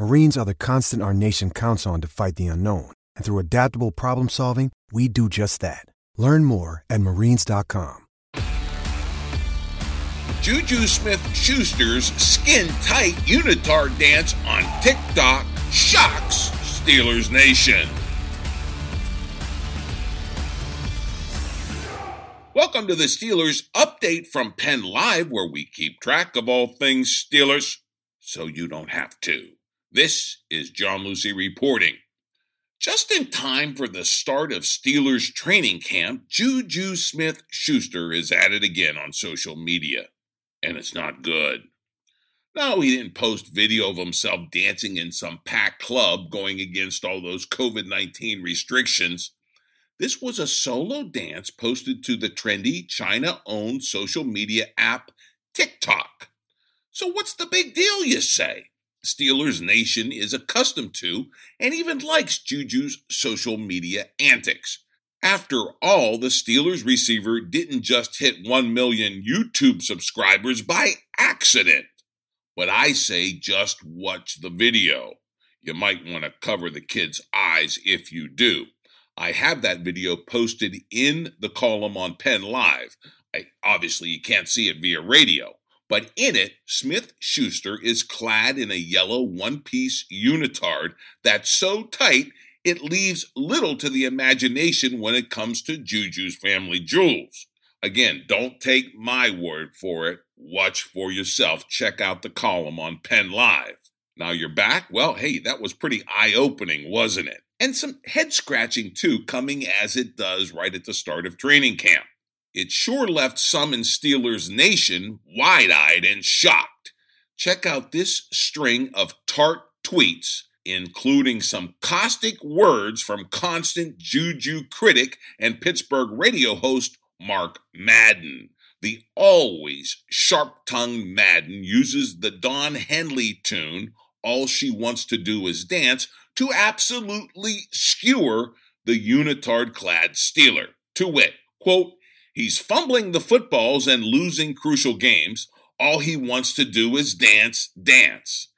Marines are the constant our nation counts on to fight the unknown. And through adaptable problem solving, we do just that. Learn more at marines.com. Juju Smith Schuster's skin tight unitard dance on TikTok shocks Steelers Nation. Welcome to the Steelers update from Penn Live, where we keep track of all things Steelers so you don't have to. This is John Luciew reporting. Just in time for the start of Steelers training camp, Juju Smith Schuster is at it again on social media, and it's not good. No, he didn't post video of himself dancing in some packed club going against all those COVID 19 restrictions. This was a solo dance posted to the trendy China owned social media app TikTok. So, what's the big deal, you say? Steelers Nation is accustomed to and even likes Juju's social media antics. After all, the Steelers receiver didn't just hit 1 million YouTube subscribers by accident. But I say just watch the video. You might want to cover the kid's eyes if you do. I have that video posted in the column on Penn Live. I, obviously, you can't see it via radio. But in it, Smith Schuster is clad in a yellow one piece unitard that's so tight it leaves little to the imagination when it comes to Juju's family jewels. Again, don't take my word for it. Watch for yourself. Check out the column on Penn Live. Now you're back? Well, hey, that was pretty eye opening, wasn't it? And some head scratching too, coming as it does right at the start of training camp. It sure left some in Steelers Nation wide eyed and shocked. Check out this string of tart tweets, including some caustic words from constant Juju critic and Pittsburgh radio host Mark Madden. The always sharp tongued Madden uses the Don Henley tune, All She Wants to Do Is Dance, to absolutely skewer the unitard clad Steeler. To wit, quote, He's fumbling the footballs and losing crucial games. All he wants to do is dance, dance.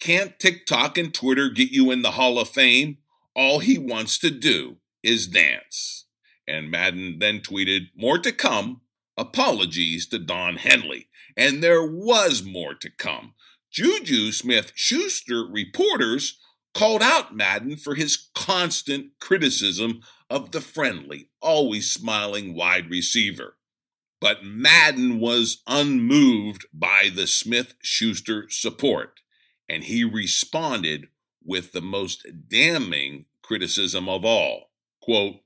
Can't TikTok and Twitter get you in the Hall of Fame? All he wants to do is dance. And Madden then tweeted, More to come. Apologies to Don Henley. And there was more to come. Juju Smith Schuster reporters called out Madden for his constant criticism of the friendly, always smiling wide receiver. But Madden was unmoved by the Smith Schuster support, and he responded with the most damning criticism of all. Quote,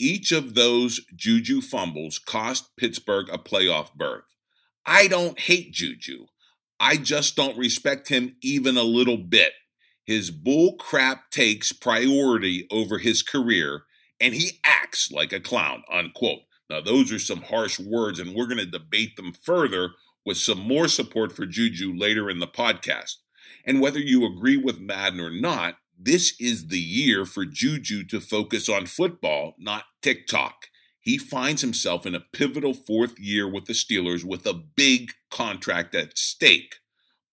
each of those Juju fumbles cost Pittsburgh a playoff berth. I don't hate Juju. I just don't respect him even a little bit. His bull crap takes priority over his career, and he acts like a clown, unquote. Now, those are some harsh words, and we're going to debate them further with some more support for Juju later in the podcast. And whether you agree with Madden or not, this is the year for Juju to focus on football, not TikTok. He finds himself in a pivotal fourth year with the Steelers with a big contract at stake.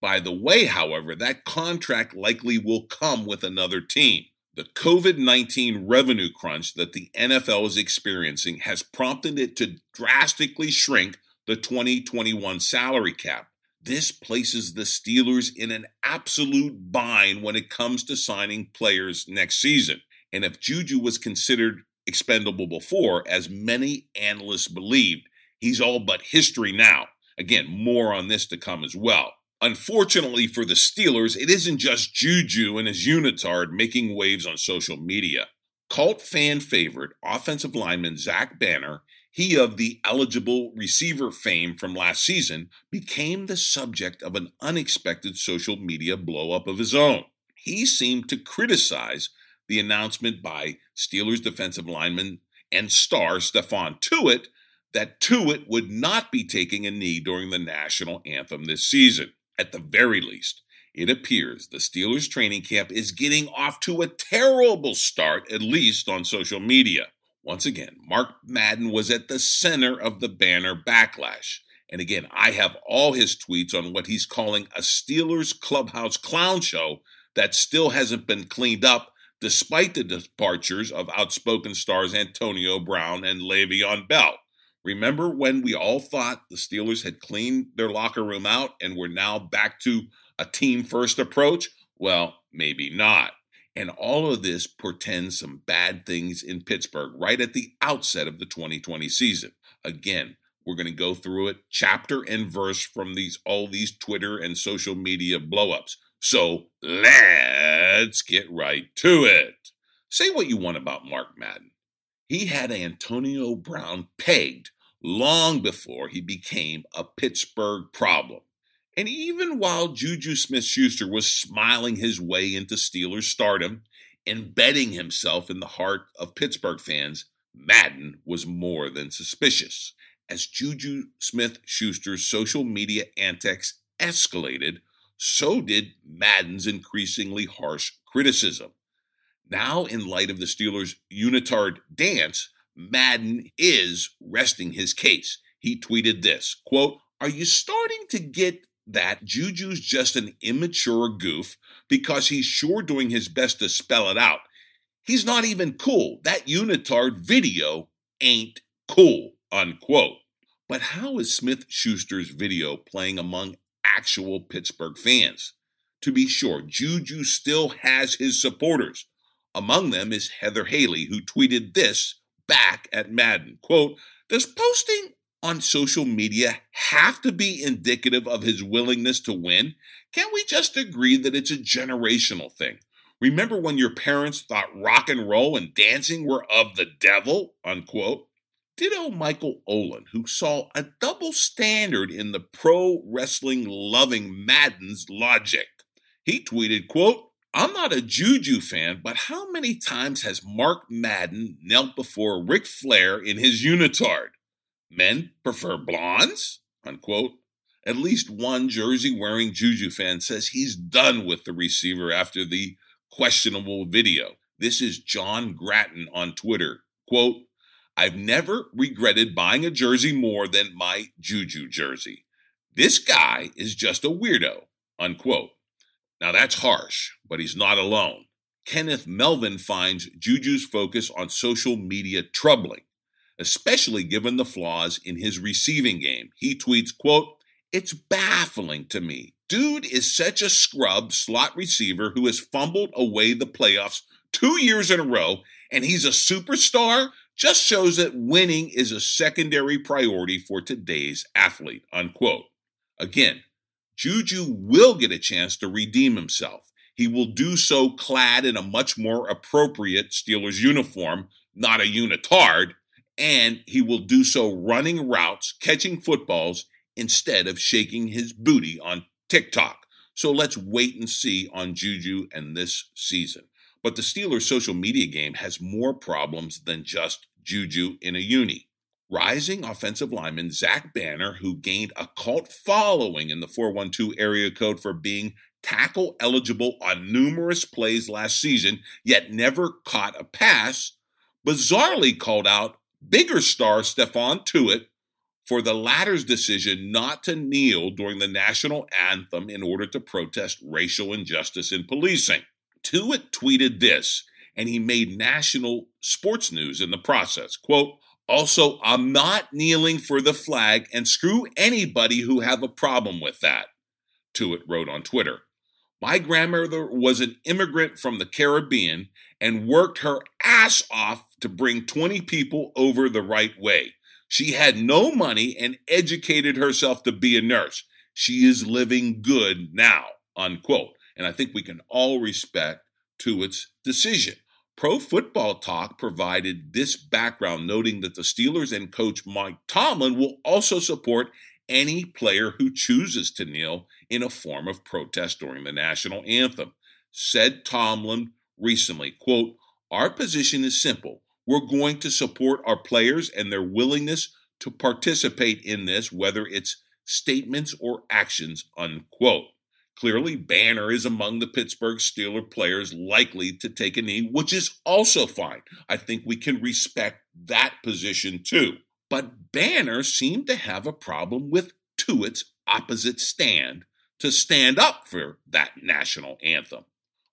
By the way, however, that contract likely will come with another team. The COVID 19 revenue crunch that the NFL is experiencing has prompted it to drastically shrink the 2021 salary cap. This places the Steelers in an absolute bind when it comes to signing players next season. And if Juju was considered expendable before, as many analysts believed, He's all but history now. Again, more on this to come as well. Unfortunately for the Steelers, it isn't just Juju and his unitard making waves on social media. Cult fan favorite offensive lineman Zach Banner, he of the eligible receiver fame from last season, became the subject of an unexpected social media blowup of his own. He seemed to criticize the announcement by Steelers defensive lineman and star Stephon Tuitt that Tuitt would not be taking a knee during the national anthem this season. At the very least, it appears the Steelers training camp is getting off to a terrible start, at least on social media. Once again, Mark Madden was at the center of the banner backlash. And again, I have all his tweets on what he's calling a Steelers clubhouse clown show that still hasn't been cleaned up despite the departures of outspoken stars Antonio Brown and Le'Veon Bell. Remember when we all thought the Steelers had cleaned their locker room out and were now back to a team first approach? Well, maybe not. And all of this portends some bad things in Pittsburgh right at the outset of the 2020 season. Again, we're going to go through it chapter and verse from these all these Twitter and social media blowups. So let's get right to it. Say what you want about Mark Madden. He had Antonio Brown pegged long before he became a Pittsburgh problem. And even while Juju Smith Schuster was smiling his way into Steelers stardom, embedding himself in the heart of Pittsburgh fans, Madden was more than suspicious. As Juju Smith Schuster's social media antics escalated, so did Madden's increasingly harsh criticism. Now, in light of the Steelers' unitard dance, Madden is resting his case. He tweeted this quote, Are you starting to get that Juju's just an immature goof because he's sure doing his best to spell it out? He's not even cool. That unitard video ain't cool, unquote. But how is Smith Schuster's video playing among actual Pittsburgh fans? To be sure, Juju still has his supporters. Among them is Heather Haley, who tweeted this back at Madden. Quote, does posting on social media have to be indicative of his willingness to win? Can't we just agree that it's a generational thing? Remember when your parents thought rock and roll and dancing were of the devil? Unquote. Ditto Michael Olin, who saw a double standard in the pro wrestling loving Madden's logic. He tweeted, quote, I'm not a Juju fan, but how many times has Mark Madden knelt before Ric Flair in his unitard? Men prefer blondes? Unquote. At least one jersey wearing Juju fan says he's done with the receiver after the questionable video. This is John Gratton on Twitter. Quote, I've never regretted buying a jersey more than my Juju jersey. This guy is just a weirdo. Unquote. Now that's harsh, but he's not alone. Kenneth Melvin finds Juju's focus on social media troubling, especially given the flaws in his receiving game. He tweets, quote, It's baffling to me. Dude is such a scrub slot receiver who has fumbled away the playoffs two years in a row, and he's a superstar. Just shows that winning is a secondary priority for today's athlete, unquote. Again, Juju will get a chance to redeem himself. He will do so clad in a much more appropriate Steelers uniform, not a unitard, and he will do so running routes, catching footballs, instead of shaking his booty on TikTok. So let's wait and see on Juju and this season. But the Steelers' social media game has more problems than just Juju in a uni. Rising offensive lineman Zach Banner, who gained a cult following in the 412 area code for being tackle eligible on numerous plays last season, yet never caught a pass, bizarrely called out bigger star Stephon Tuitt for the latter's decision not to kneel during the national anthem in order to protest racial injustice in policing. Tuitt tweeted this, and he made national sports news in the process. Quote, also, I'm not kneeling for the flag, and screw anybody who have a problem with that, Tuitt wrote on Twitter. My grandmother was an immigrant from the Caribbean and worked her ass off to bring 20 people over the right way. She had no money and educated herself to be a nurse. She is living good now, unquote. And I think we can all respect Tuitt's decision. Pro Football Talk provided this background, noting that the Steelers and coach Mike Tomlin will also support any player who chooses to kneel in a form of protest during the national anthem. Said Tomlin recently, quote, Our position is simple. We're going to support our players and their willingness to participate in this, whether it's statements or actions, unquote. Clearly, Banner is among the Pittsburgh Steelers players likely to take a knee, which is also fine. I think we can respect that position too. But Banner seemed to have a problem with Tuitt's opposite stand to stand up for that national anthem.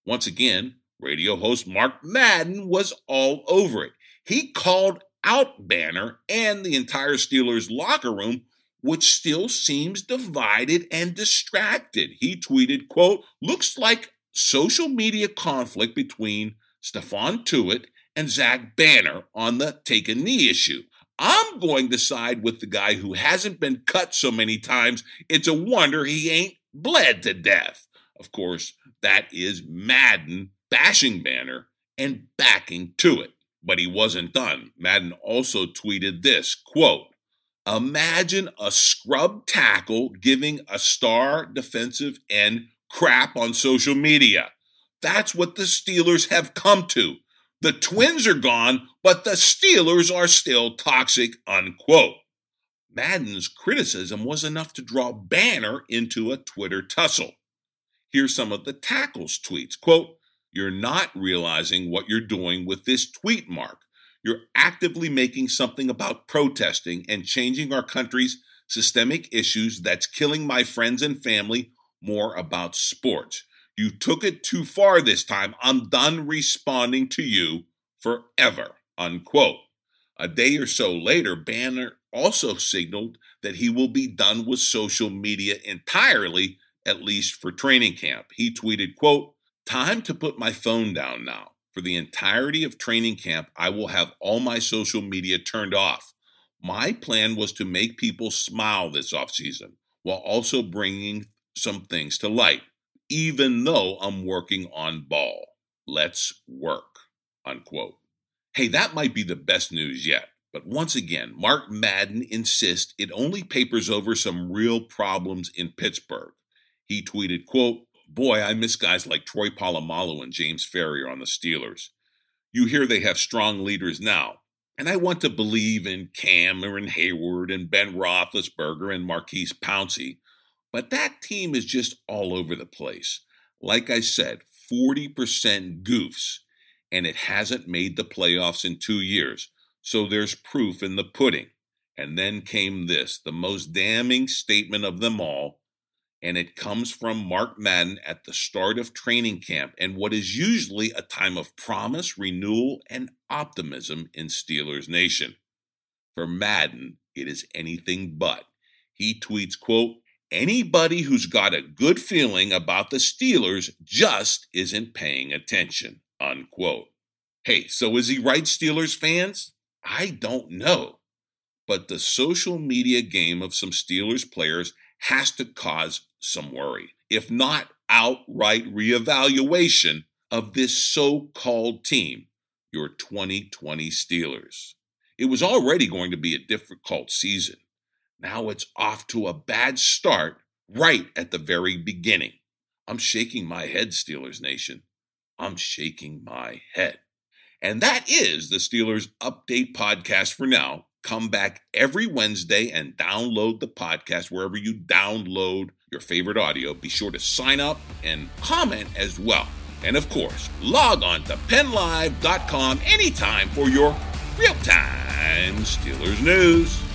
Once again, radio host Mark Madden was all over it. He called out Banner and the entire Steelers locker room which still seems divided and distracted. He tweeted, quote, looks like social media conflict between Stephon Tuitt and Zach Banner on the take a knee issue. I'm going to side with the guy who hasn't been cut so many times. It's a wonder he ain't bled to death. Of course, that is Madden bashing Banner and backing Tuitt. But he wasn't done. Madden also tweeted this quote, Imagine a scrub tackle giving a star defensive end crap on social media. That's what the Steelers have come to. The Twins are gone, but the Steelers are still toxic, unquote. Madden's criticism was enough to draw Banner into a Twitter tussle. Here's some of the tackle's tweets. Quote, You're not realizing what you're doing with this tweet mark. You're actively making something about protesting and changing our country's systemic issues that's killing my friends and family more about sports. You took it too far this time. I'm done responding to you forever. Unquote. A day or so later, Banner also signaled that he will be done with social media entirely, at least for training camp. He tweeted, quote, Time to put my phone down now. For the entirety of training camp, I will have all my social media turned off. My plan was to make people smile this offseason while also bringing some things to light, even though I'm working on ball. Let's work. Unquote. Hey, that might be the best news yet. But once again, Mark Madden insists it only papers over some real problems in Pittsburgh. He tweeted, quote, Boy, I miss guys like Troy Polamalu and James Farrior on the Steelers. You hear they have strong leaders now, and I want to believe in Cameron Heyward and Ben Roethlisberger and Maurkice Pouncey, but that team is just all over the place. Like I said, 40% goofs, and it hasn't made the playoffs in two years, so there's proof in the pudding. And then came this, the most damning statement of them all and it comes from Mark Madden at the start of training camp and what is usually a time of promise, renewal, and optimism in Steelers Nation. For Madden, it is anything but. He tweets, quote, anybody who's got a good feeling about the Steelers just isn't paying attention, unquote. Hey, so is he right, Steelers fans? I don't know. But the social media game of some Steelers players has to cause some worry, if not outright reevaluation of this so called team, your 2020 Steelers. It was already going to be a difficult season. Now it's off to a bad start right at the very beginning. I'm shaking my head, Steelers Nation. I'm shaking my head. And that is the Steelers Update podcast for now. Come back every Wednesday and download the podcast wherever you download your favorite audio. Be sure to sign up and comment as well. And of course, log on to pennlive.com anytime for your real time Steelers news.